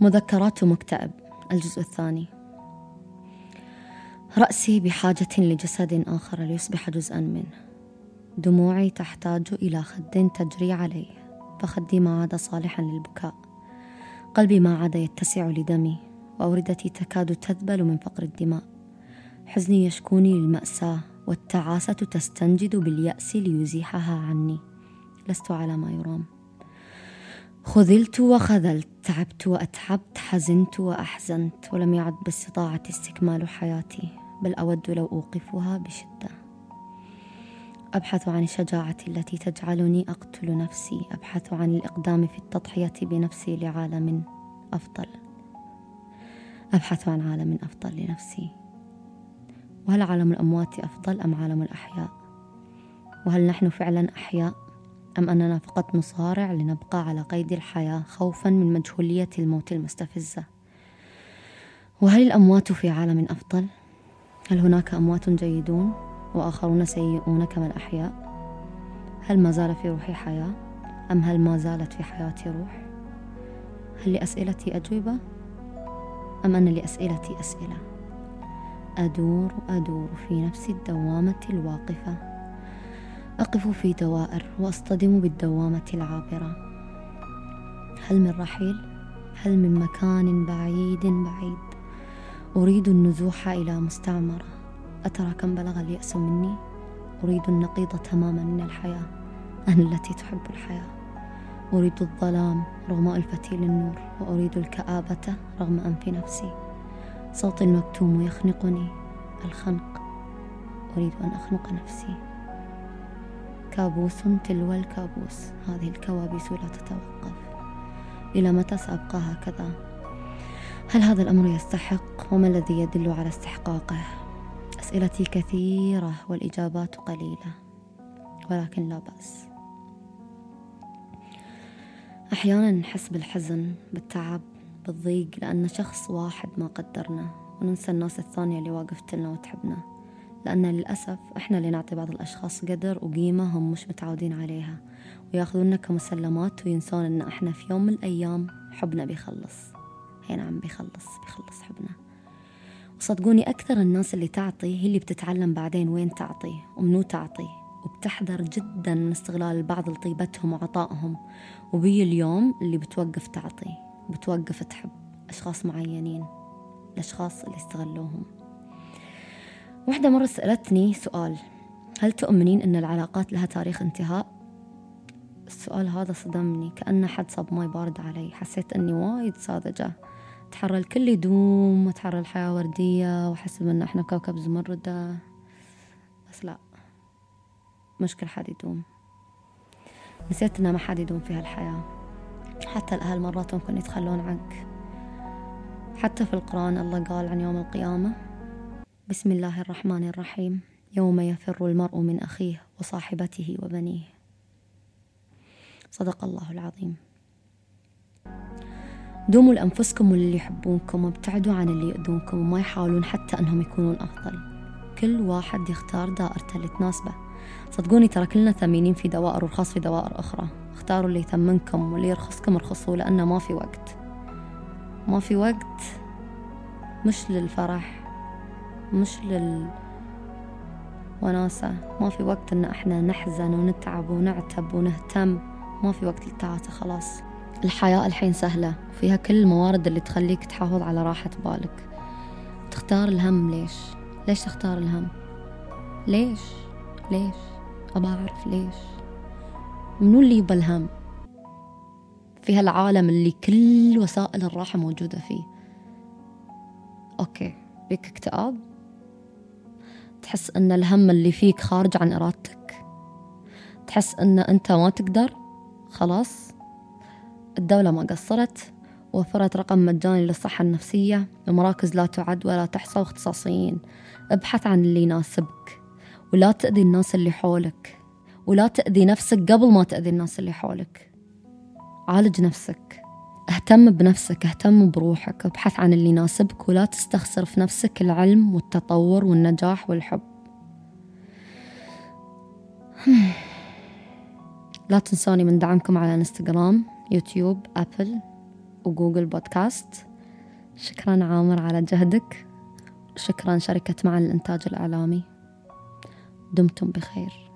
مذكرات مكتئب الجزء الثاني. رأسي بحاجة لجسد آخر ليصبح جزءا منه. دموعي تحتاج إلى خد تجري عليه فخدي ما عاد صالحا للبكاء. قلبي ما عاد يتسع لدمي وأوردتي تكاد تذبل من فقر الدماء. حزني يشكوني للمأساة والتعاسة تستنجد باليأس ليزيحها عني. لست على ما يرام. خذلت وخذلت تعبت وأتعبت حزنت وأحزنت ولم يعد باستطاعتي استكمال حياتي بل أود لو أوقفها بشدة. أبحث عن الشجاعة التي تجعلني أقتل نفسي أبحث عن الإقدام في التضحية بنفسي لعالم أفضل. أبحث عن عالم أفضل لنفسي. وهل عالم الأموات أفضل أم عالم الأحياء؟ وهل نحن فعلا أحياء؟ أم أننا فقط نصارع لنبقى على قيد الحياة خوفا من مجهولية الموت المستفزة وهل الأموات في عالم أفضل؟ هل هناك أموات جيدون وآخرون سيئون كما الأحياء؟ هل ما زال في روحي حياة؟ أم هل ما زالت في حياتي روح؟ هل لأسئلتي أجوبة؟ أم أن لأسئلتي أسئلة؟ أدور أدور في نفس الدوامة الواقفة أقف في دوائر وأصطدم بالدوامة العابرة. هل من رحيل؟ هل من مكان بعيد بعيد؟ أريد النزوح إلى مستعمرة. أترى كم بلغ اليأس مني؟ أريد النقيض تماما من الحياة أنا التي تحب الحياة. أريد الظلام رغم ألفتي للنور وأريد الكآبة رغم أنف نفسي. صوتي المكتوم يخنقني. الخنق. أريد أن أخنق نفسي. كابوس تلو الكابوس. هذه الكوابيس لا تتوقف. إلى متى سأبقى هكذا؟ هل هذا الأمر يستحق؟ وما الذي يدل على استحقاقه؟ أسئلتي كثيرة والإجابات قليلة ولكن لا بأس. أحيانا نحس بالحزن بالتعب بالضيق لأن شخص واحد ما قدرنا. وننسى الناس الثانية اللي واقفت لنا وتحبنا لأن للأسف إحنا اللي نعطي بعض الأشخاص قدر وقيمة هم مش متعودين عليها. وياخذوننا كمسلمات وينسون إن إحنا في يوم من الأيام حبنا بيخلص. هي نعم بيخلص بيخلص حبنا. وصدقوني أكثر الناس اللي تعطي هي اللي بتتعلم بعدين وين تعطي ومنو تعطي. وبتحذر جدا من استغلال البعض لطيبتهم وعطائهم. وبي اليوم اللي بتوقف تعطي بتوقف تحب أشخاص معينين الأشخاص اللي استغلوهم. واحدة مرة سألتني سؤال. هل تؤمنين أن العلاقات لها تاريخ انتهاء؟ السؤال هذا صدمني كأنه حد صب ماي بارد علي. حسيت أني وايد ساذجة تحرى الكل يدوم وتحرى الحياة وردية وحسب أن إحنا كوكب زمردة بس لا مش كل حد يدوم. نسيت أن ما حد يدوم في هالحياة. حتى الأهل مرات ممكن يتخلون عنك. حتى في القرآن الله قال عن يوم القيامة بسم الله الرحمن الرحيم. يوم يفر المرء من أخيه وصاحبته وبنيه. صدق الله العظيم. دوموا لأنفسكم وللي يحبونكم وابتعدوا عن اللي يؤذونكم وما يحاولون حتى أنهم يكونون أفضل. كل واحد يختار دائرته اللي تناسبه. صدقوني ترى كلنا ثمينين في دوائر ورخاص في دوائر أخرى. اختاروا اللي يثمنكم واللي يرخصكم ارخصوا لأنه ما في وقت. ما في وقت مش للفرح. مش لل وناسة ما في وقت إن إحنا نحزن ونتعب ونعتب ونهتم. ما في وقت للتعاسة خلاص. الحياة الحين سهلة وفيها كل الموارد اللي تخليك تحافظ على راحة بالك. تختار الهم ليش؟ ليش تختار الهم؟ ليش؟ ليش؟ أبى أعرف ليش. منو اللي يبى الهم؟ في هالعالم اللي كل وسائل الراحة موجودة فيه. أوكي بيك اكتئاب؟ تحس أن الهم اللي فيك خارج عن إرادتك. تحس أن أنت ما تقدر. خلاص. الدولة ما قصرت. وفرت رقم مجاني للصحة النفسية. ومراكز لا تعد ولا تحصى واختصاصيين. ابحث عن اللي يناسبك. ولا تأذي الناس اللي حولك. ولا تأذي نفسك قبل ما تأذي الناس اللي حولك. عالج نفسك. اهتم بنفسك اهتم بروحك ابحث عن اللي يناسبك ولا تستخسر في نفسك العلم والتطور والنجاح والحب. لا تنسوني من دعمكم على انستغرام يوتيوب آبل وجوجل بودكاست. شكرا عامر على جهدك. وشكرا شركة معا الإنتاج الإعلامي. دمتم بخير.